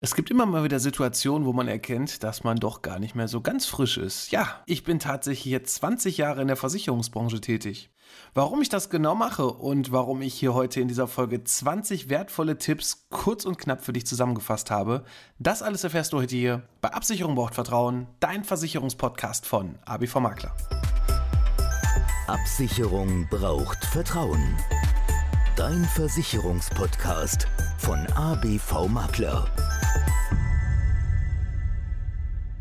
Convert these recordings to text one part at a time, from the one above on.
Es gibt immer mal wieder Situationen, wo man erkennt, dass man doch gar nicht mehr so ganz frisch ist. Ja, ich bin tatsächlich jetzt 20 Jahre in der Versicherungsbranche tätig. Warum ich das genau mache und warum ich hier heute in dieser Folge 20 wertvolle Tipps kurz und knapp für dich zusammengefasst habe, das alles erfährst du heute hier bei Absicherung braucht Vertrauen, dein Versicherungspodcast von ABV Makler. Absicherung braucht Vertrauen. Dein Versicherungspodcast von ABV Makler.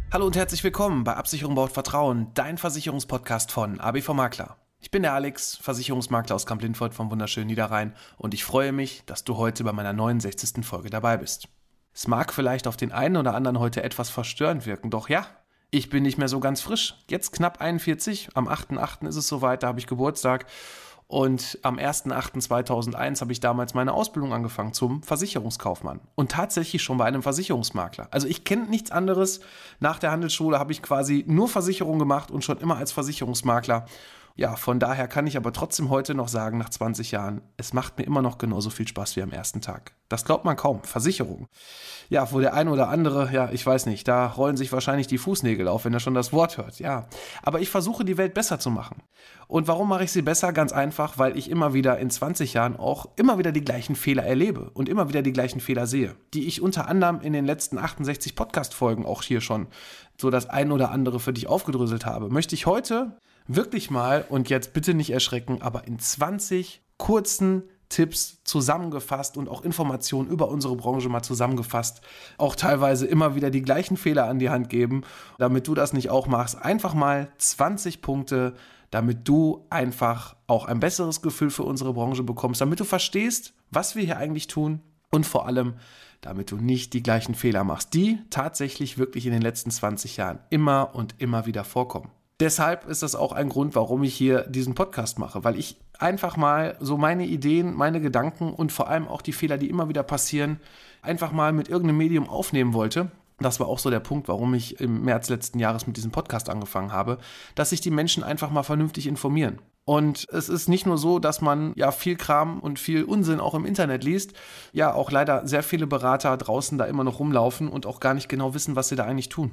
Hallo und herzlich willkommen bei Absicherung baut Vertrauen, dein Versicherungspodcast von ABV Makler. Ich bin der Alex, Versicherungsmakler aus Kamp-Lindfort vom wunderschönen Niederrhein und ich freue mich, dass du heute bei meiner 69. Folge dabei bist. Es mag vielleicht auf den einen oder anderen heute etwas verstörend wirken, doch ja, ich bin nicht mehr so ganz frisch. Jetzt knapp 41, am 8.8. ist es soweit, da habe ich Geburtstag und am 1.8.2001 habe ich damals meine Ausbildung angefangen zum Versicherungskaufmann. Und tatsächlich schon bei einem Versicherungsmakler. Also ich kenne nichts anderes. Nach der Handelsschule habe ich quasi nur Versicherung gemacht und schon immer als Versicherungsmakler. Ja, von daher kann ich aber trotzdem heute noch sagen, nach 20 Jahren, es macht mir immer noch genauso viel Spaß wie am ersten Tag. Das glaubt man kaum. Versicherung. Ja, wo der eine oder andere, ja, ich weiß nicht, da rollen sich wahrscheinlich die Fußnägel auf, wenn er schon das Wort hört. Ja. Aber ich versuche die Welt besser zu machen. Und warum mache ich sie besser? Ganz einfach, weil ich immer wieder in 20 Jahren auch immer wieder die gleichen Fehler erlebe und immer wieder die gleichen Fehler sehe, die ich unter anderem in den letzten 68 Podcast-Folgen auch hier schon so das ein oder andere für dich aufgedröselt habe. Möchte ich heute wirklich mal, und jetzt bitte nicht erschrecken, aber in 20 kurzen Tipps zusammengefasst und auch Informationen über unsere Branche mal zusammengefasst. Auch teilweise immer wieder die gleichen Fehler an die Hand geben, damit du das nicht auch machst. Einfach mal 20 Punkte, damit du einfach auch ein besseres Gefühl für unsere Branche bekommst, damit du verstehst, was wir hier eigentlich tun und vor allem, damit du nicht die gleichen Fehler machst, die tatsächlich wirklich in den letzten 20 Jahren immer und immer wieder vorkommen. Deshalb ist das auch ein Grund, warum ich hier diesen Podcast mache, weil ich einfach mal so meine Ideen, meine Gedanken und vor allem auch die Fehler, die immer wieder passieren, einfach mal mit irgendeinem Medium aufnehmen wollte. Das war auch so der Punkt, warum ich im März letzten Jahres mit diesem Podcast angefangen habe, dass sich die Menschen einfach mal vernünftig informieren. Und es ist nicht nur so, dass man ja viel Kram und viel Unsinn auch im Internet liest, ja auch leider sehr viele Berater draußen da immer noch rumlaufen und auch gar nicht genau wissen, was sie da eigentlich tun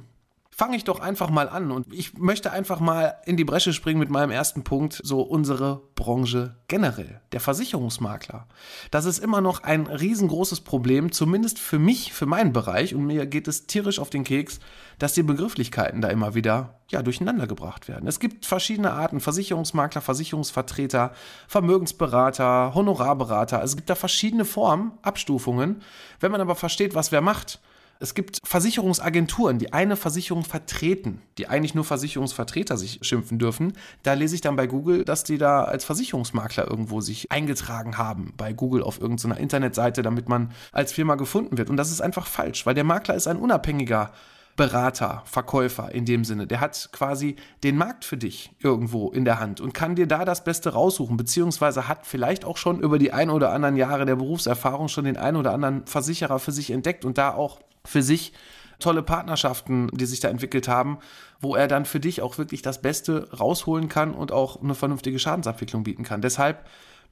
fange ich doch einfach mal an und ich möchte einfach mal in die Bresche springen mit meinem ersten Punkt, so unsere Branche generell, der Versicherungsmakler. Das ist immer noch ein riesengroßes Problem, zumindest für mich, für meinen Bereich und mir geht es tierisch auf den Keks, dass die Begrifflichkeiten da immer wieder ja durcheinander gebracht werden. Es gibt verschiedene Arten, Versicherungsmakler, Versicherungsvertreter, Vermögensberater, Honorarberater, also es gibt da verschiedene Formen, Abstufungen. Wenn man aber versteht, was wer macht, es gibt Versicherungsagenturen, die eine Versicherung vertreten, die eigentlich nur Versicherungsvertreter sich schimpfen dürfen. Da lese ich dann bei Google, dass die da als Versicherungsmakler irgendwo sich eingetragen haben bei Google auf irgendeiner Internetseite, damit man als Firma gefunden wird. Und das ist einfach falsch, weil der Makler ist ein unabhängiger Berater, Verkäufer in dem Sinne. Der hat quasi den Markt für dich irgendwo in der Hand und kann dir da das Beste raussuchen, beziehungsweise hat vielleicht auch schon über die ein oder anderen Jahre der Berufserfahrung schon den ein oder anderen Versicherer für sich entdeckt und da auch für sich tolle Partnerschaften, die sich da entwickelt haben, wo er dann für dich auch wirklich das Beste rausholen kann und auch eine vernünftige Schadensabwicklung bieten kann. Deshalb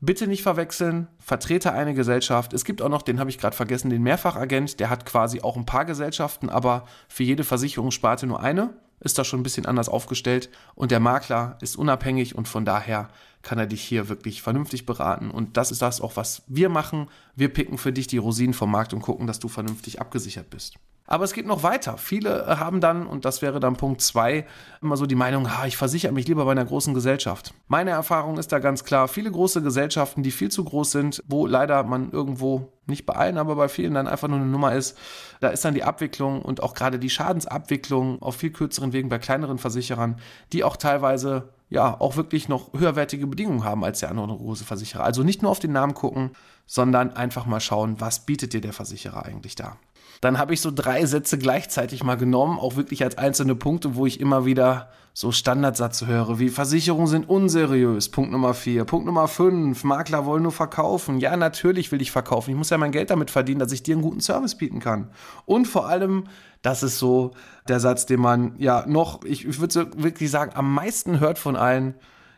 bitte nicht verwechseln, Vertreter einer Gesellschaft. Es gibt auch noch, den habe ich gerade vergessen, den Mehrfachagent, der hat quasi auch ein paar Gesellschaften, aber für jede Versicherungssparte nur eine, ist da schon ein bisschen anders aufgestellt und der Makler ist unabhängig und von daher kann er dich hier wirklich vernünftig beraten. Und das ist das auch, was wir machen. Wir picken für dich die Rosinen vom Markt und gucken, dass du vernünftig abgesichert bist. Aber es geht noch weiter. Viele äh, haben dann, und das wäre dann Punkt zwei, immer so die Meinung, ha, ich versichere mich lieber bei einer großen Gesellschaft. Meine Erfahrung ist da ganz klar, viele große Gesellschaften, die viel zu groß sind, wo leider man irgendwo nicht bei allen, aber bei vielen dann einfach nur eine Nummer ist, da ist dann die Abwicklung und auch gerade die Schadensabwicklung auf viel kürzeren Wegen bei kleineren Versicherern, die auch teilweise ja auch wirklich noch höherwertige Bedingungen haben als der andere große Versicherer. Also nicht nur auf den Namen gucken, sondern einfach mal schauen, was bietet dir der Versicherer eigentlich da. Dann habe ich so drei Sätze gleichzeitig mal genommen, auch wirklich als einzelne Punkte, wo ich immer wieder so Standardsätze höre, wie Versicherungen sind unseriös, Punkt Nummer vier. Punkt Nummer fünf, Makler wollen nur verkaufen. Ja, natürlich will ich verkaufen. Ich muss ja mein Geld damit verdienen, dass ich dir einen guten Service bieten kann. Und vor allem, das ist so der Satz, den man ja noch, ich, ich würde wirklich sagen, am meisten hört von allen,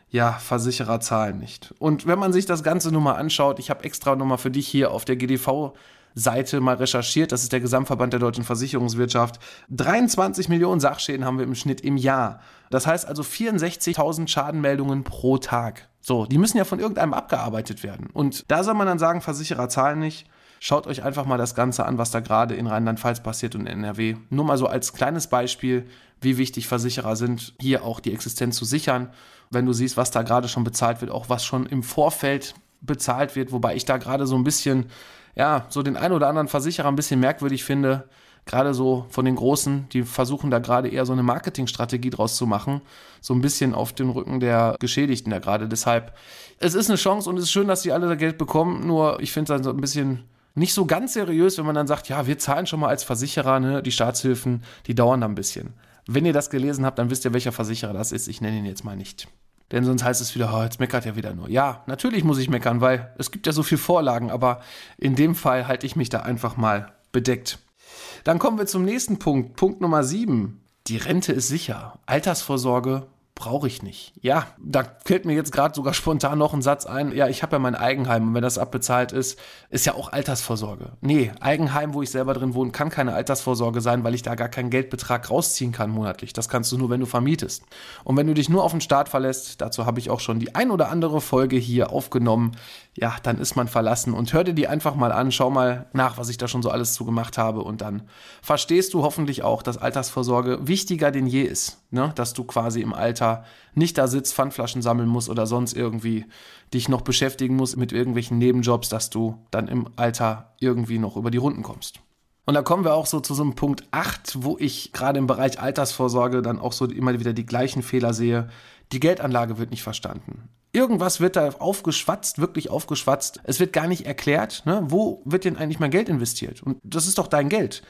ja, Versicherer zahlen nicht. Und wenn man sich das Ganze nur mal anschaut, ich habe extra nochmal für dich hier auf der GDV Seite mal recherchiert. Das ist der Gesamtverband der deutschen Versicherungswirtschaft. 23 Millionen Sachschäden haben wir im Schnitt im Jahr. Das heißt also 64.000 Schadenmeldungen pro Tag. So, die müssen ja von irgendeinem abgearbeitet werden. Und da soll man dann sagen, Versicherer zahlen nicht. Schaut euch einfach mal das Ganze an, was da gerade in Rheinland-Pfalz passiert und in NRW. Nur mal so als kleines Beispiel, wie wichtig Versicherer sind, hier auch die Existenz zu sichern. Wenn du siehst, was da gerade schon bezahlt wird, auch was schon im Vorfeld bezahlt wird, wobei ich da gerade so ein bisschen ja, so den einen oder anderen Versicherer ein bisschen merkwürdig finde. Gerade so von den Großen, die versuchen da gerade eher so eine Marketingstrategie draus zu machen. So ein bisschen auf dem Rücken der Geschädigten da gerade. Deshalb, es ist eine Chance und es ist schön, dass sie alle da Geld bekommen. Nur ich finde es dann so ein bisschen nicht so ganz seriös, wenn man dann sagt, ja, wir zahlen schon mal als Versicherer, ne, die Staatshilfen, die dauern da ein bisschen. Wenn ihr das gelesen habt, dann wisst ihr, welcher Versicherer das ist. Ich nenne ihn jetzt mal nicht. Denn sonst heißt es wieder, oh, jetzt meckert er wieder nur. Ja, natürlich muss ich meckern, weil es gibt ja so viele Vorlagen, aber in dem Fall halte ich mich da einfach mal bedeckt. Dann kommen wir zum nächsten Punkt, Punkt Nummer 7. Die Rente ist sicher. Altersvorsorge brauche ich nicht. Ja, da fällt mir jetzt gerade sogar spontan noch ein Satz ein. Ja, ich habe ja mein Eigenheim und wenn das abbezahlt ist, ist ja auch Altersvorsorge. Nee, Eigenheim, wo ich selber drin wohne, kann keine Altersvorsorge sein, weil ich da gar keinen Geldbetrag rausziehen kann monatlich. Das kannst du nur, wenn du vermietest. Und wenn du dich nur auf den Staat verlässt, dazu habe ich auch schon die ein oder andere Folge hier aufgenommen, ja, dann ist man verlassen und hör dir die einfach mal an, schau mal nach, was ich da schon so alles zu gemacht habe und dann verstehst du hoffentlich auch, dass Altersvorsorge wichtiger denn je ist, ne? dass du quasi im Alter nicht da sitzt, Pfandflaschen sammeln musst oder sonst irgendwie dich noch beschäftigen musst mit irgendwelchen Nebenjobs, dass du dann im Alter irgendwie noch über die Runden kommst. Und da kommen wir auch so zu so einem Punkt 8, wo ich gerade im Bereich Altersvorsorge dann auch so immer wieder die gleichen Fehler sehe. Die Geldanlage wird nicht verstanden. Irgendwas wird da aufgeschwatzt, wirklich aufgeschwatzt. Es wird gar nicht erklärt, ne? wo wird denn eigentlich mein Geld investiert? Und das ist doch dein Geld.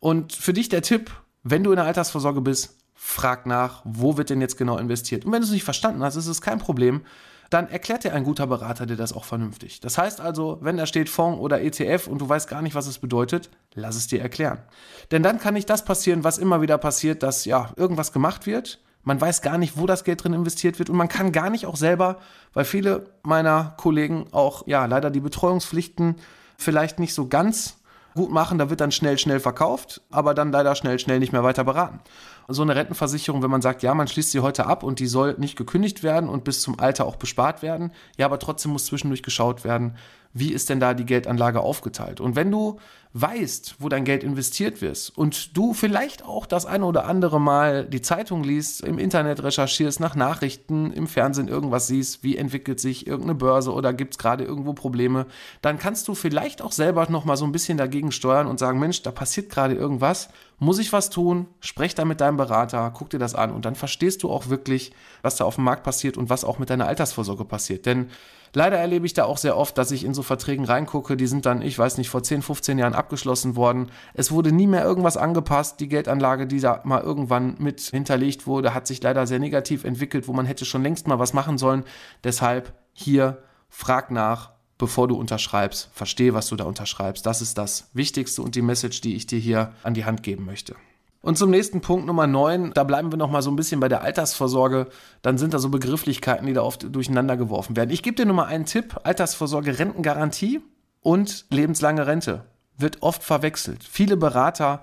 Und für dich der Tipp, wenn du in der Altersvorsorge bist, frag nach, wo wird denn jetzt genau investiert? Und wenn du es nicht verstanden hast, ist es kein Problem. Dann erklärt dir ein guter Berater dir das auch vernünftig. Das heißt also, wenn da steht Fonds oder ETF und du weißt gar nicht, was es bedeutet, lass es dir erklären. Denn dann kann nicht das passieren, was immer wieder passiert, dass ja irgendwas gemacht wird, man weiß gar nicht, wo das Geld drin investiert wird und man kann gar nicht auch selber, weil viele meiner Kollegen auch ja leider die Betreuungspflichten vielleicht nicht so ganz gut machen, da wird dann schnell, schnell verkauft, aber dann leider schnell, schnell nicht mehr weiter beraten. So eine Rentenversicherung, wenn man sagt, ja, man schließt sie heute ab und die soll nicht gekündigt werden und bis zum Alter auch bespart werden, ja, aber trotzdem muss zwischendurch geschaut werden, wie ist denn da die Geldanlage aufgeteilt? Und wenn du weißt, wo dein Geld investiert wird und du vielleicht auch das eine oder andere Mal die Zeitung liest, im Internet recherchierst, nach Nachrichten, im Fernsehen irgendwas siehst, wie entwickelt sich irgendeine Börse oder gibt es gerade irgendwo Probleme, dann kannst du vielleicht auch selber noch mal so ein bisschen dagegen steuern und sagen, Mensch, da passiert gerade irgendwas, muss ich was tun? Sprech da mit deinem Berater, guck dir das an und dann verstehst du auch wirklich, was da auf dem Markt passiert und was auch mit deiner Altersvorsorge passiert. Denn Leider erlebe ich da auch sehr oft, dass ich in so Verträgen reingucke, die sind dann, ich weiß nicht, vor 10, 15 Jahren abgeschlossen worden. Es wurde nie mehr irgendwas angepasst. Die Geldanlage, die da mal irgendwann mit hinterlegt wurde, hat sich leider sehr negativ entwickelt, wo man hätte schon längst mal was machen sollen. Deshalb hier frag nach, bevor du unterschreibst. Verstehe, was du da unterschreibst. Das ist das Wichtigste und die Message, die ich dir hier an die Hand geben möchte. Und zum nächsten Punkt Nummer 9, da bleiben wir noch mal so ein bisschen bei der Altersvorsorge. Dann sind da so Begrifflichkeiten, die da oft durcheinander geworfen werden. Ich gebe dir nur mal einen Tipp: Altersvorsorge, Rentengarantie und lebenslange Rente wird oft verwechselt. Viele Berater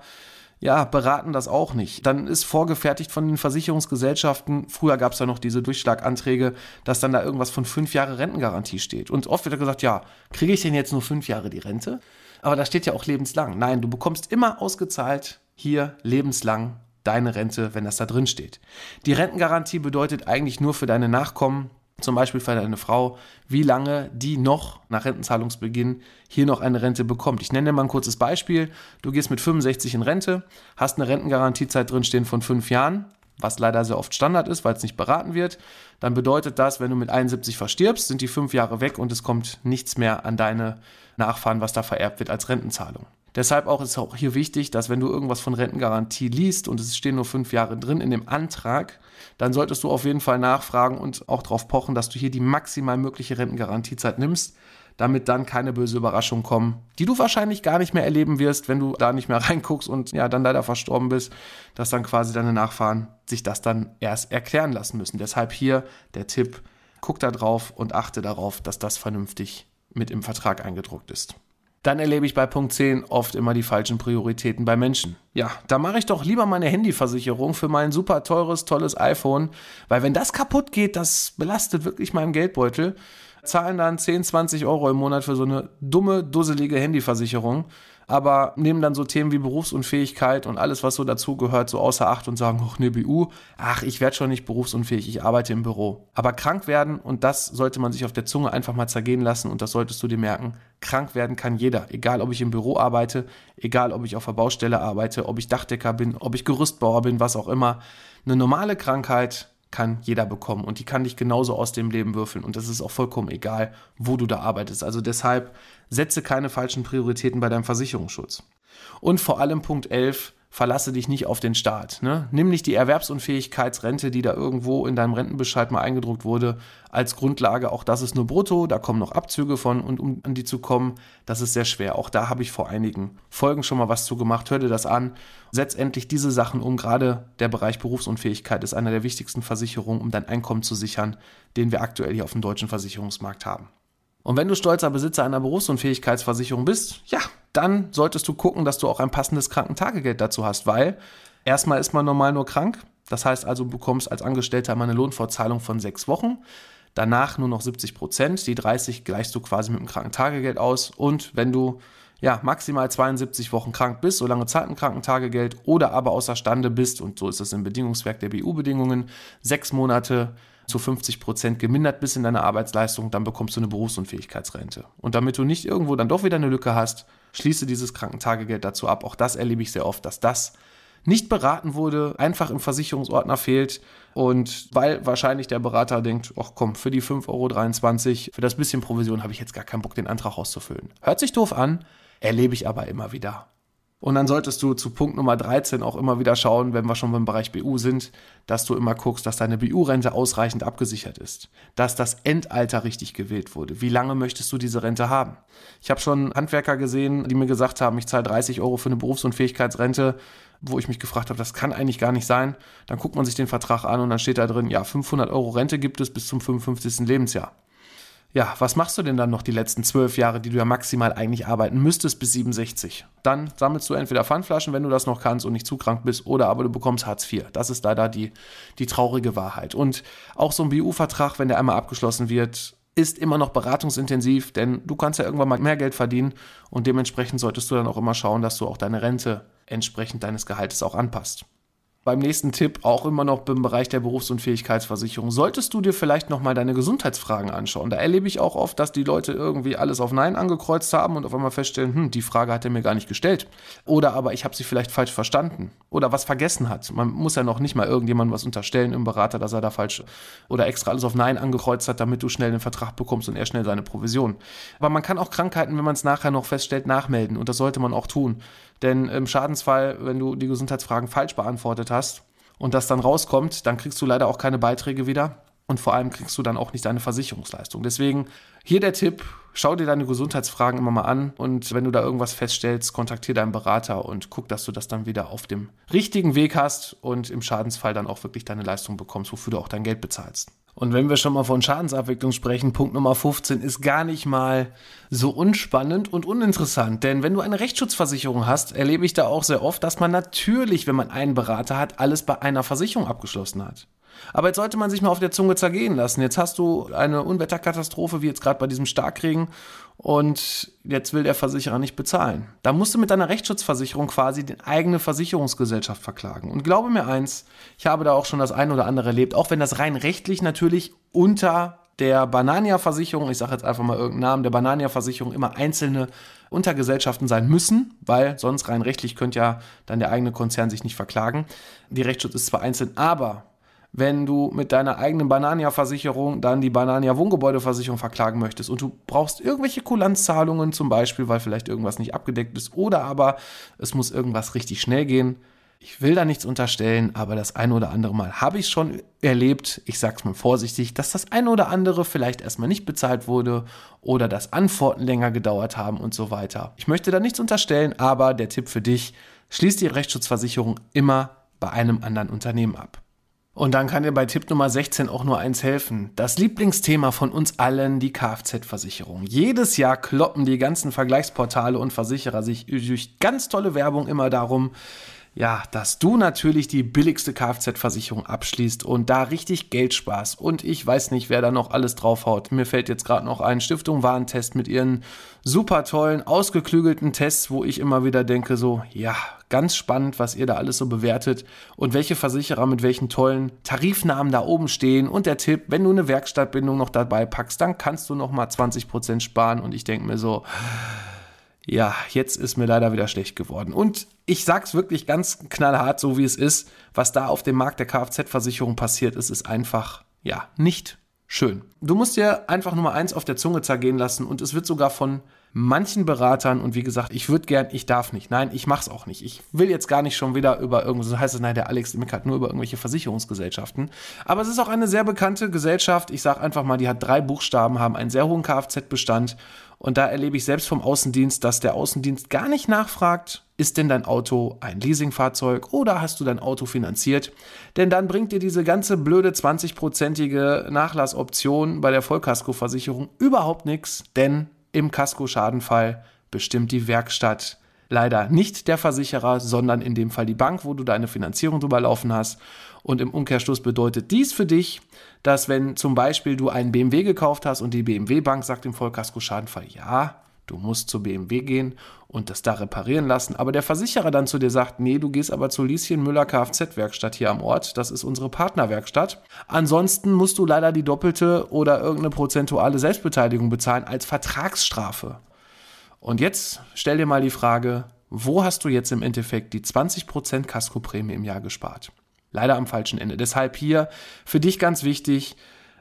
ja, beraten das auch nicht. Dann ist vorgefertigt von den Versicherungsgesellschaften, früher gab es ja noch diese Durchschlaganträge, dass dann da irgendwas von fünf Jahre Rentengarantie steht. Und oft wird gesagt, ja, kriege ich denn jetzt nur fünf Jahre die Rente? Aber da steht ja auch lebenslang. Nein, du bekommst immer ausgezahlt hier lebenslang deine Rente, wenn das da drin steht. Die Rentengarantie bedeutet eigentlich nur für deine Nachkommen, zum Beispiel für deine Frau, wie lange die noch nach Rentenzahlungsbeginn hier noch eine Rente bekommt. Ich nenne dir mal ein kurzes Beispiel. Du gehst mit 65 in Rente, hast eine Rentengarantiezeit drinstehen von fünf Jahren, was leider sehr oft Standard ist, weil es nicht beraten wird. Dann bedeutet das, wenn du mit 71 verstirbst, sind die fünf Jahre weg und es kommt nichts mehr an deine Nachfahren, was da vererbt wird als Rentenzahlung. Deshalb auch ist auch hier wichtig, dass wenn du irgendwas von Rentengarantie liest und es stehen nur fünf Jahre drin in dem Antrag, dann solltest du auf jeden Fall nachfragen und auch darauf pochen, dass du hier die maximal mögliche Rentengarantiezeit nimmst, damit dann keine böse Überraschungen kommen, die du wahrscheinlich gar nicht mehr erleben wirst, wenn du da nicht mehr reinguckst und ja dann leider verstorben bist, dass dann quasi deine Nachfahren sich das dann erst erklären lassen müssen. Deshalb hier der Tipp, guck da drauf und achte darauf, dass das vernünftig mit im Vertrag eingedruckt ist dann erlebe ich bei Punkt 10 oft immer die falschen Prioritäten bei Menschen. Ja, da mache ich doch lieber meine Handyversicherung für mein super teures, tolles iPhone, weil wenn das kaputt geht, das belastet wirklich meinen Geldbeutel. Zahlen dann 10, 20 Euro im Monat für so eine dumme, dusselige Handyversicherung aber nehmen dann so Themen wie Berufsunfähigkeit und alles, was so dazugehört, so außer Acht und sagen, ach ne BU, ach, ich werde schon nicht berufsunfähig, ich arbeite im Büro. Aber krank werden, und das sollte man sich auf der Zunge einfach mal zergehen lassen und das solltest du dir merken, krank werden kann jeder, egal ob ich im Büro arbeite, egal ob ich auf der Baustelle arbeite, ob ich Dachdecker bin, ob ich Gerüstbauer bin, was auch immer. Eine normale Krankheit kann jeder bekommen und die kann dich genauso aus dem Leben würfeln und das ist auch vollkommen egal, wo du da arbeitest. Also deshalb setze keine falschen Prioritäten bei deinem Versicherungsschutz. Und vor allem Punkt 11, verlasse dich nicht auf den Staat. Ne? Nimm nicht die Erwerbsunfähigkeitsrente, die da irgendwo in deinem Rentenbescheid mal eingedruckt wurde, als Grundlage. Auch das ist nur brutto, da kommen noch Abzüge von und um an die zu kommen, das ist sehr schwer. Auch da habe ich vor einigen Folgen schon mal was zu gemacht. Hör dir das an. Setz endlich diese Sachen um. Gerade der Bereich Berufsunfähigkeit ist einer der wichtigsten Versicherungen, um dein Einkommen zu sichern, den wir aktuell hier auf dem deutschen Versicherungsmarkt haben. Und wenn du stolzer Besitzer einer Berufsunfähigkeitsversicherung bist, ja, dann solltest du gucken, dass du auch ein passendes Krankentagegeld dazu hast, weil erstmal ist man normal nur krank. Das heißt also, du bekommst als Angestellter mal eine Lohnfortzahlung von sechs Wochen. Danach nur noch 70 Prozent. Die 30 gleichst du quasi mit dem Krankentagegeld aus. Und wenn du ja, maximal 72 Wochen krank bist, solange zahlt ein Krankentagegeld oder aber außerstande bist, und so ist es im Bedingungswerk der BU-Bedingungen, sechs Monate zu 50 Prozent gemindert bist in deiner Arbeitsleistung, dann bekommst du eine Berufsunfähigkeitsrente. Und damit du nicht irgendwo dann doch wieder eine Lücke hast, schließe dieses Krankentagegeld dazu ab. Auch das erlebe ich sehr oft, dass das nicht beraten wurde, einfach im Versicherungsordner fehlt und weil wahrscheinlich der Berater denkt, ach komm, für die 5,23 Euro, für das bisschen Provision habe ich jetzt gar keinen Bock, den Antrag auszufüllen. Hört sich doof an, erlebe ich aber immer wieder. Und dann solltest du zu Punkt Nummer 13 auch immer wieder schauen, wenn wir schon beim Bereich BU sind, dass du immer guckst, dass deine BU-Rente ausreichend abgesichert ist, dass das Endalter richtig gewählt wurde. Wie lange möchtest du diese Rente haben? Ich habe schon Handwerker gesehen, die mir gesagt haben, ich zahle 30 Euro für eine Berufsunfähigkeitsrente, wo ich mich gefragt habe, das kann eigentlich gar nicht sein. Dann guckt man sich den Vertrag an und dann steht da drin, ja, 500 Euro Rente gibt es bis zum 55. Lebensjahr ja, was machst du denn dann noch die letzten zwölf Jahre, die du ja maximal eigentlich arbeiten müsstest bis 67? Dann sammelst du entweder Pfandflaschen, wenn du das noch kannst und nicht zu krank bist, oder aber du bekommst Hartz IV. Das ist leider die, die traurige Wahrheit. Und auch so ein BU-Vertrag, wenn der einmal abgeschlossen wird, ist immer noch beratungsintensiv, denn du kannst ja irgendwann mal mehr Geld verdienen und dementsprechend solltest du dann auch immer schauen, dass du auch deine Rente entsprechend deines Gehaltes auch anpasst beim nächsten Tipp auch immer noch im Bereich der Berufsunfähigkeitsversicherung. Solltest du dir vielleicht nochmal deine Gesundheitsfragen anschauen. Da erlebe ich auch oft, dass die Leute irgendwie alles auf Nein angekreuzt haben und auf einmal feststellen, hm, die Frage hat er mir gar nicht gestellt. Oder aber ich habe sie vielleicht falsch verstanden. Oder was vergessen hat. Man muss ja noch nicht mal irgendjemandem was unterstellen im Berater, dass er da falsch oder extra alles auf Nein angekreuzt hat, damit du schnell den Vertrag bekommst und er schnell seine Provision. Aber man kann auch Krankheiten, wenn man es nachher noch feststellt, nachmelden. Und das sollte man auch tun. Denn im Schadensfall, wenn du die Gesundheitsfragen falsch beantwortet hast und das dann rauskommt, dann kriegst du leider auch keine Beiträge wieder und vor allem kriegst du dann auch nicht deine Versicherungsleistung. Deswegen hier der Tipp, schau dir deine Gesundheitsfragen immer mal an und wenn du da irgendwas feststellst, kontaktiere deinen Berater und guck, dass du das dann wieder auf dem richtigen Weg hast und im Schadensfall dann auch wirklich deine Leistung bekommst, wofür du auch dein Geld bezahlst. Und wenn wir schon mal von Schadensabwicklung sprechen, Punkt Nummer 15 ist gar nicht mal so unspannend und uninteressant. Denn wenn du eine Rechtsschutzversicherung hast, erlebe ich da auch sehr oft, dass man natürlich, wenn man einen Berater hat, alles bei einer Versicherung abgeschlossen hat. Aber jetzt sollte man sich mal auf der Zunge zergehen lassen. Jetzt hast du eine Unwetterkatastrophe, wie jetzt gerade bei diesem Starkregen, und jetzt will der Versicherer nicht bezahlen. Da musst du mit deiner Rechtsschutzversicherung quasi die eigene Versicherungsgesellschaft verklagen. Und glaube mir eins, ich habe da auch schon das ein oder andere erlebt, auch wenn das rein rechtlich natürlich unter der Banania-Versicherung, ich sage jetzt einfach mal irgendeinen Namen, der Banania-Versicherung immer einzelne Untergesellschaften sein müssen, weil sonst rein rechtlich könnte ja dann der eigene Konzern sich nicht verklagen. Die Rechtsschutz ist zwar einzeln, aber wenn du mit deiner eigenen Banania-Versicherung dann die Banania-Wohngebäudeversicherung verklagen möchtest und du brauchst irgendwelche Kulanzzahlungen zum Beispiel, weil vielleicht irgendwas nicht abgedeckt ist oder aber es muss irgendwas richtig schnell gehen. Ich will da nichts unterstellen, aber das eine oder andere Mal habe ich schon erlebt, ich sag's mal vorsichtig, dass das eine oder andere vielleicht erstmal nicht bezahlt wurde oder dass Antworten länger gedauert haben und so weiter. Ich möchte da nichts unterstellen, aber der Tipp für dich, schließ die Rechtsschutzversicherung immer bei einem anderen Unternehmen ab. Und dann kann dir bei Tipp Nummer 16 auch nur eins helfen. Das Lieblingsthema von uns allen, die Kfz-Versicherung. Jedes Jahr kloppen die ganzen Vergleichsportale und Versicherer sich durch ganz tolle Werbung immer darum, ja, dass du natürlich die billigste Kfz-Versicherung abschließt und da richtig Geld sparst. Und ich weiß nicht, wer da noch alles draufhaut. Mir fällt jetzt gerade noch ein Stiftung Warentest mit ihren super tollen, ausgeklügelten Tests, wo ich immer wieder denke, so, ja, ganz spannend, was ihr da alles so bewertet und welche Versicherer mit welchen tollen Tarifnamen da oben stehen. Und der Tipp, wenn du eine Werkstattbindung noch dabei packst, dann kannst du noch mal 20% sparen. Und ich denke mir so, ja, jetzt ist mir leider wieder schlecht geworden. Und ich sag's wirklich ganz knallhart, so wie es ist. Was da auf dem Markt der Kfz-Versicherung passiert ist, ist einfach, ja, nicht schön. Du musst dir einfach Nummer eins auf der Zunge zergehen lassen und es wird sogar von manchen Beratern und wie gesagt, ich würde gern, ich darf nicht. Nein, ich mach's auch nicht. Ich will jetzt gar nicht schon wieder über irgendwas, so heißt es, nein, der Alex meckert nur über irgendwelche Versicherungsgesellschaften. Aber es ist auch eine sehr bekannte Gesellschaft. Ich sag einfach mal, die hat drei Buchstaben, haben einen sehr hohen Kfz-Bestand und da erlebe ich selbst vom Außendienst, dass der Außendienst gar nicht nachfragt, ist denn dein Auto ein Leasingfahrzeug oder hast du dein Auto finanziert? Denn dann bringt dir diese ganze blöde 20-prozentige Nachlassoption bei der Vollkaskoversicherung überhaupt nichts, denn im Kaskoschadenfall bestimmt die Werkstatt leider nicht der Versicherer, sondern in dem Fall die Bank, wo du deine Finanzierung drüber laufen hast. Und im Umkehrschluss bedeutet dies für dich, dass wenn zum Beispiel du einen BMW gekauft hast und die BMW-Bank sagt im Vollkasko-Schadenfall, ja, du musst zur BMW gehen und das da reparieren lassen, aber der Versicherer dann zu dir sagt, nee, du gehst aber zur Lieschen Müller Kfz-Werkstatt hier am Ort, das ist unsere Partnerwerkstatt. Ansonsten musst du leider die doppelte oder irgendeine prozentuale Selbstbeteiligung bezahlen als Vertragsstrafe. Und jetzt stell dir mal die Frage, wo hast du jetzt im Endeffekt die 20% Kaskoprämie im Jahr gespart? Leider am falschen Ende. Deshalb hier für dich ganz wichtig,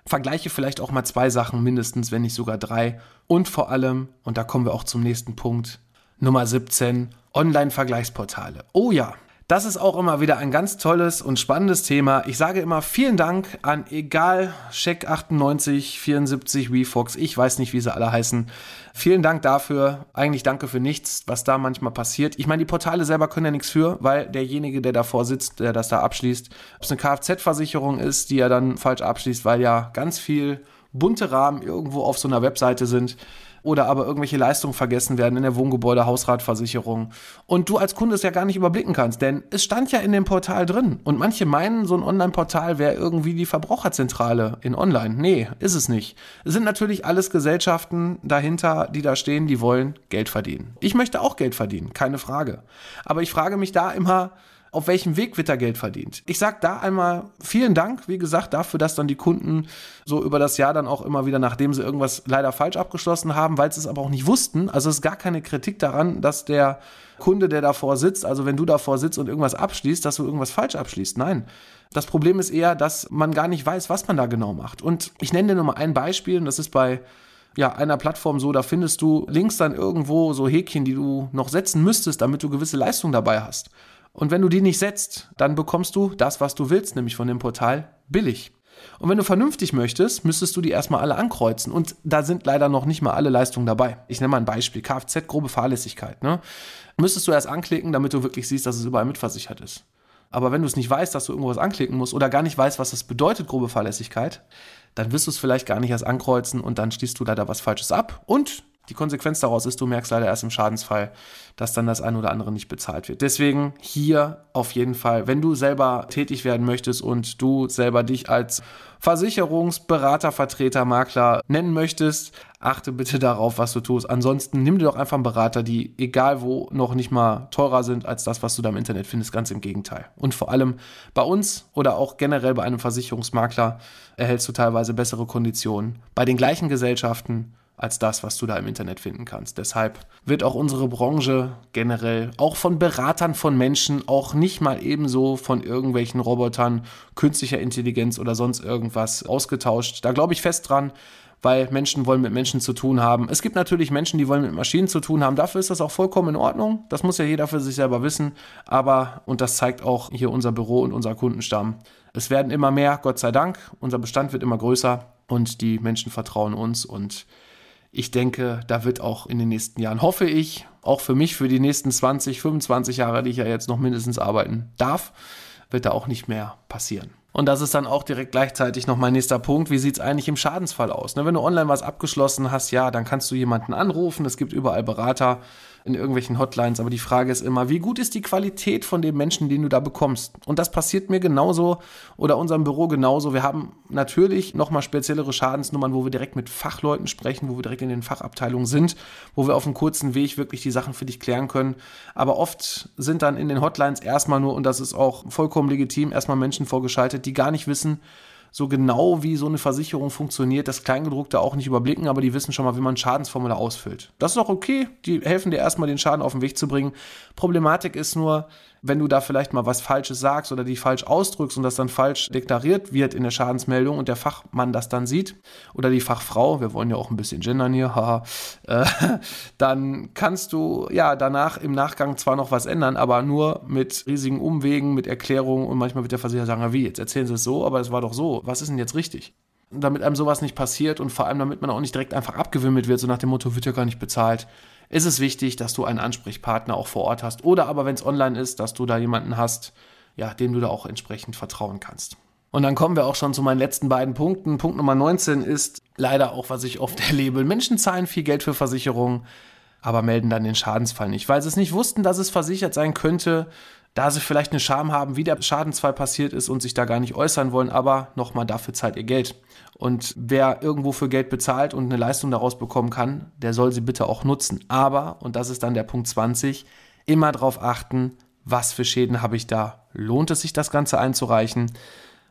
vergleiche vielleicht auch mal zwei Sachen mindestens, wenn nicht sogar drei. Und vor allem, und da kommen wir auch zum nächsten Punkt, Nummer 17, Online-Vergleichsportale. Oh ja, das ist auch immer wieder ein ganz tolles und spannendes Thema. Ich sage immer vielen Dank an egal Check 98, 74, WeFox, ich weiß nicht, wie sie alle heißen. Vielen Dank dafür. Eigentlich danke für nichts, was da manchmal passiert. Ich meine, die Portale selber können ja nichts für, weil derjenige, der davor sitzt, der das da abschließt, ob es eine Kfz-Versicherung ist, die er dann falsch abschließt, weil ja ganz viel bunte Rahmen irgendwo auf so einer Webseite sind oder aber irgendwelche Leistungen vergessen werden in der Wohngebäude, Hausratversicherung und du als Kunde es ja gar nicht überblicken kannst, denn es stand ja in dem Portal drin und manche meinen, so ein Online-Portal wäre irgendwie die Verbraucherzentrale in Online. Nee, ist es nicht. Es sind natürlich alles Gesellschaften dahinter, die da stehen, die wollen Geld verdienen. Ich möchte auch Geld verdienen, keine Frage. Aber ich frage mich da immer, auf welchem Weg wird da Geld verdient. Ich sage da einmal vielen Dank, wie gesagt, dafür, dass dann die Kunden so über das Jahr dann auch immer wieder, nachdem sie irgendwas leider falsch abgeschlossen haben, weil sie es aber auch nicht wussten, also es ist gar keine Kritik daran, dass der Kunde, der davor sitzt, also wenn du davor sitzt und irgendwas abschließt, dass du irgendwas falsch abschließt. Nein. Das Problem ist eher, dass man gar nicht weiß, was man da genau macht. Und ich nenne dir nur mal ein Beispiel, und das ist bei ja, einer Plattform so, da findest du links dann irgendwo so Häkchen, die du noch setzen müsstest, damit du gewisse Leistungen dabei hast. Und wenn du die nicht setzt, dann bekommst du das, was du willst, nämlich von dem Portal billig. Und wenn du vernünftig möchtest, müsstest du die erstmal alle ankreuzen. Und da sind leider noch nicht mal alle Leistungen dabei. Ich nenne mal ein Beispiel. Kfz, grobe Fahrlässigkeit. Ne? Müsstest du erst anklicken, damit du wirklich siehst, dass es überall mitversichert ist. Aber wenn du es nicht weißt, dass du irgendwas anklicken musst oder gar nicht weißt, was das bedeutet, grobe Fahrlässigkeit, dann wirst du es vielleicht gar nicht erst ankreuzen und dann schließt du leider was Falsches ab und die Konsequenz daraus ist, du merkst leider erst im Schadensfall, dass dann das ein oder andere nicht bezahlt wird. Deswegen hier auf jeden Fall, wenn du selber tätig werden möchtest und du selber dich als Versicherungsberater, Vertreter, Makler nennen möchtest, achte bitte darauf, was du tust. Ansonsten nimm dir doch einfach einen Berater, die egal wo noch nicht mal teurer sind als das, was du da im Internet findest. Ganz im Gegenteil. Und vor allem bei uns oder auch generell bei einem Versicherungsmakler erhältst du teilweise bessere Konditionen bei den gleichen Gesellschaften als das, was du da im Internet finden kannst. Deshalb wird auch unsere Branche generell auch von Beratern von Menschen, auch nicht mal ebenso von irgendwelchen Robotern, künstlicher Intelligenz oder sonst irgendwas ausgetauscht. Da glaube ich fest dran, weil Menschen wollen mit Menschen zu tun haben. Es gibt natürlich Menschen, die wollen mit Maschinen zu tun haben. Dafür ist das auch vollkommen in Ordnung. Das muss ja jeder für sich selber wissen. Aber, und das zeigt auch hier unser Büro und unser Kundenstamm, es werden immer mehr, Gott sei Dank. Unser Bestand wird immer größer und die Menschen vertrauen uns und ich denke, da wird auch in den nächsten Jahren, hoffe ich, auch für mich für die nächsten 20, 25 Jahre, die ich ja jetzt noch mindestens arbeiten darf, wird da auch nicht mehr passieren. Und das ist dann auch direkt gleichzeitig noch mein nächster Punkt. Wie sieht es eigentlich im Schadensfall aus? Ne, wenn du online was abgeschlossen hast, ja, dann kannst du jemanden anrufen. Es gibt überall Berater in irgendwelchen Hotlines. Aber die Frage ist immer, wie gut ist die Qualität von dem Menschen, den du da bekommst? Und das passiert mir genauso oder unserem Büro genauso. Wir haben natürlich nochmal speziellere Schadensnummern, wo wir direkt mit Fachleuten sprechen, wo wir direkt in den Fachabteilungen sind, wo wir auf einem kurzen Weg wirklich die Sachen für dich klären können. Aber oft sind dann in den Hotlines erstmal nur, und das ist auch vollkommen legitim, erstmal Menschen vorgeschaltet, die gar nicht wissen, so genau wie so eine Versicherung funktioniert, das Kleingedruckte auch nicht überblicken, aber die wissen schon mal, wie man ein Schadensformular ausfüllt. Das ist auch okay, die helfen dir erstmal den Schaden auf den Weg zu bringen. Problematik ist nur, wenn du da vielleicht mal was Falsches sagst oder die falsch ausdrückst und das dann falsch deklariert wird in der Schadensmeldung und der Fachmann das dann sieht oder die Fachfrau, wir wollen ja auch ein bisschen gendern hier, haha, äh, dann kannst du ja danach im Nachgang zwar noch was ändern, aber nur mit riesigen Umwegen, mit Erklärungen und manchmal wird der Versicherer sagen, wie, jetzt erzählen sie es so, aber es war doch so, was ist denn jetzt richtig? damit einem sowas nicht passiert und vor allem damit man auch nicht direkt einfach abgewimmelt wird, so nach dem Motto, wird ja gar nicht bezahlt, ist es wichtig, dass du einen Ansprechpartner auch vor Ort hast. Oder aber, wenn es online ist, dass du da jemanden hast, ja, dem du da auch entsprechend vertrauen kannst. Und dann kommen wir auch schon zu meinen letzten beiden Punkten. Punkt Nummer 19 ist leider auch, was ich oft erlebe. Menschen zahlen viel Geld für Versicherungen, aber melden dann den Schadensfall nicht, weil sie es nicht wussten, dass es versichert sein könnte, da sie vielleicht eine Scham haben, wie der Schadensfall passiert ist und sich da gar nicht äußern wollen, aber nochmal dafür zahlt ihr Geld. Und wer irgendwo für Geld bezahlt und eine Leistung daraus bekommen kann, der soll sie bitte auch nutzen. Aber, und das ist dann der Punkt 20, immer darauf achten, was für Schäden habe ich da? Lohnt es sich, das Ganze einzureichen?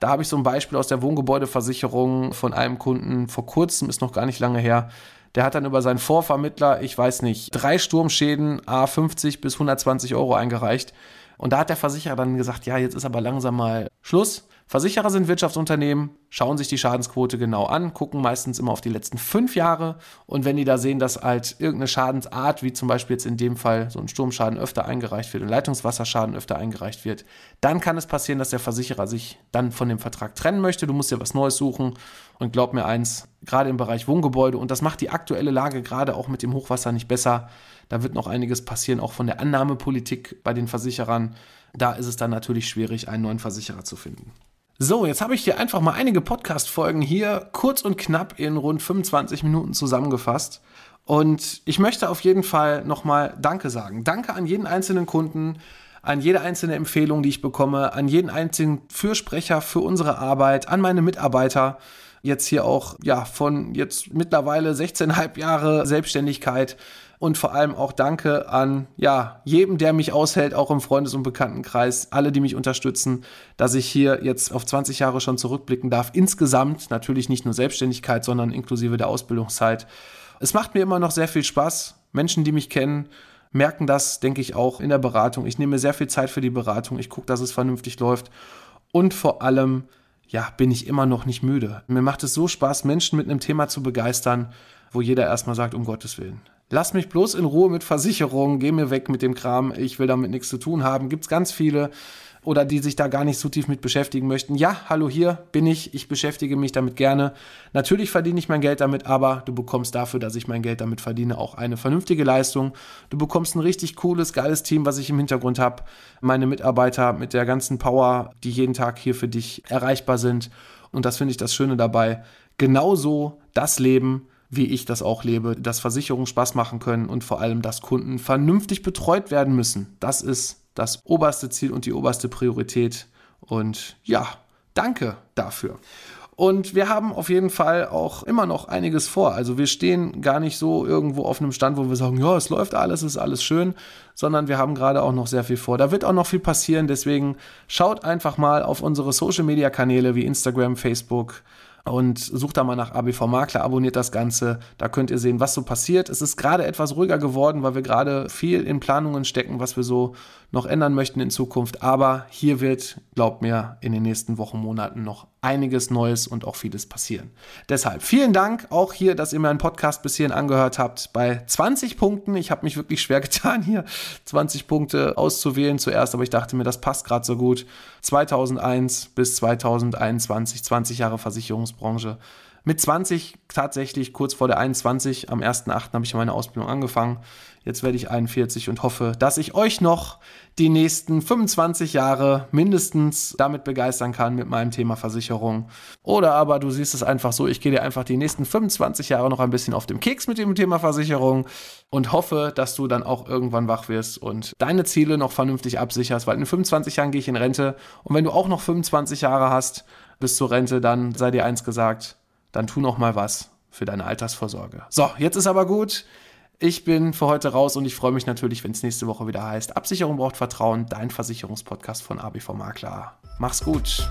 Da habe ich so ein Beispiel aus der Wohngebäudeversicherung von einem Kunden vor kurzem, ist noch gar nicht lange her. Der hat dann über seinen Vorvermittler, ich weiß nicht, drei Sturmschäden, A 50 bis 120 Euro eingereicht. Und da hat der Versicherer dann gesagt, ja, jetzt ist aber langsam mal Schluss. Versicherer sind Wirtschaftsunternehmen, schauen sich die Schadensquote genau an, gucken meistens immer auf die letzten fünf Jahre und wenn die da sehen, dass halt irgendeine Schadensart, wie zum Beispiel jetzt in dem Fall so ein Sturmschaden öfter eingereicht wird und Leitungswasserschaden öfter eingereicht wird, dann kann es passieren, dass der Versicherer sich dann von dem Vertrag trennen möchte. Du musst dir was Neues suchen und glaub mir eins, gerade im Bereich Wohngebäude und das macht die aktuelle Lage gerade auch mit dem Hochwasser nicht besser da wird noch einiges passieren, auch von der Annahmepolitik bei den Versicherern. Da ist es dann natürlich schwierig, einen neuen Versicherer zu finden. So, jetzt habe ich dir einfach mal einige Podcast-Folgen hier kurz und knapp in rund 25 Minuten zusammengefasst. Und ich möchte auf jeden Fall nochmal Danke sagen. Danke an jeden einzelnen Kunden, an jede einzelne Empfehlung, die ich bekomme, an jeden einzelnen Fürsprecher für unsere Arbeit, an meine Mitarbeiter. Jetzt hier auch, ja, von jetzt mittlerweile 16,5 Jahre Selbstständigkeit und vor allem auch Danke an ja, jedem, der mich aushält, auch im Freundes- und Bekanntenkreis, alle, die mich unterstützen, dass ich hier jetzt auf 20 Jahre schon zurückblicken darf. Insgesamt natürlich nicht nur Selbstständigkeit, sondern inklusive der Ausbildungszeit. Es macht mir immer noch sehr viel Spaß. Menschen, die mich kennen, merken das, denke ich, auch in der Beratung. Ich nehme sehr viel Zeit für die Beratung. Ich gucke, dass es vernünftig läuft. Und vor allem, ja, bin ich immer noch nicht müde. Mir macht es so Spaß, Menschen mit einem Thema zu begeistern, wo jeder erstmal sagt, um Gottes Willen. Lass mich bloß in Ruhe mit Versicherungen, geh mir weg mit dem Kram, ich will damit nichts zu tun haben. Gibt's ganz viele oder die sich da gar nicht so tief mit beschäftigen möchten. Ja, hallo hier bin ich, ich beschäftige mich damit gerne. Natürlich verdiene ich mein Geld damit, aber du bekommst dafür, dass ich mein Geld damit verdiene, auch eine vernünftige Leistung. Du bekommst ein richtig cooles, geiles Team, was ich im Hintergrund habe. Meine Mitarbeiter mit der ganzen Power, die jeden Tag hier für dich erreichbar sind. Und das finde ich das Schöne dabei. Genauso das Leben, wie ich das auch lebe, dass Versicherungen Spaß machen können und vor allem, dass Kunden vernünftig betreut werden müssen. Das ist das oberste Ziel und die oberste Priorität. Und ja, danke dafür. Und wir haben auf jeden Fall auch immer noch einiges vor. Also wir stehen gar nicht so irgendwo auf einem Stand, wo wir sagen, ja, es läuft alles, ist alles schön, sondern wir haben gerade auch noch sehr viel vor. Da wird auch noch viel passieren. Deswegen schaut einfach mal auf unsere Social-Media-Kanäle wie Instagram, Facebook, und sucht da mal nach ABV Makler, abonniert das Ganze. Da könnt ihr sehen, was so passiert. Es ist gerade etwas ruhiger geworden, weil wir gerade viel in Planungen stecken, was wir so noch ändern möchten in Zukunft. Aber hier wird, glaubt mir, in den nächsten Wochen, Monaten noch einiges Neues und auch vieles passieren. Deshalb vielen Dank auch hier, dass ihr meinen Podcast bis hierhin angehört habt. Bei 20 Punkten, ich habe mich wirklich schwer getan, hier 20 Punkte auszuwählen zuerst, aber ich dachte mir, das passt gerade so gut. 2001 bis 2021, 20 Jahre Versicherungsbranche. Mit 20 tatsächlich kurz vor der 21, am 1.8. habe ich meine Ausbildung angefangen. Jetzt werde ich 41 und hoffe, dass ich euch noch die nächsten 25 Jahre mindestens damit begeistern kann mit meinem Thema Versicherung. Oder aber du siehst es einfach so, ich gehe dir einfach die nächsten 25 Jahre noch ein bisschen auf dem Keks mit dem Thema Versicherung und hoffe, dass du dann auch irgendwann wach wirst und deine Ziele noch vernünftig absicherst, weil in 25 Jahren gehe ich in Rente und wenn du auch noch 25 Jahre hast bis zur Rente, dann sei dir eins gesagt, dann tu noch mal was für deine Altersvorsorge. So, jetzt ist aber gut. Ich bin für heute raus und ich freue mich natürlich, wenn es nächste Woche wieder heißt. Absicherung braucht Vertrauen, dein Versicherungspodcast von ABV Makler. Mach's gut.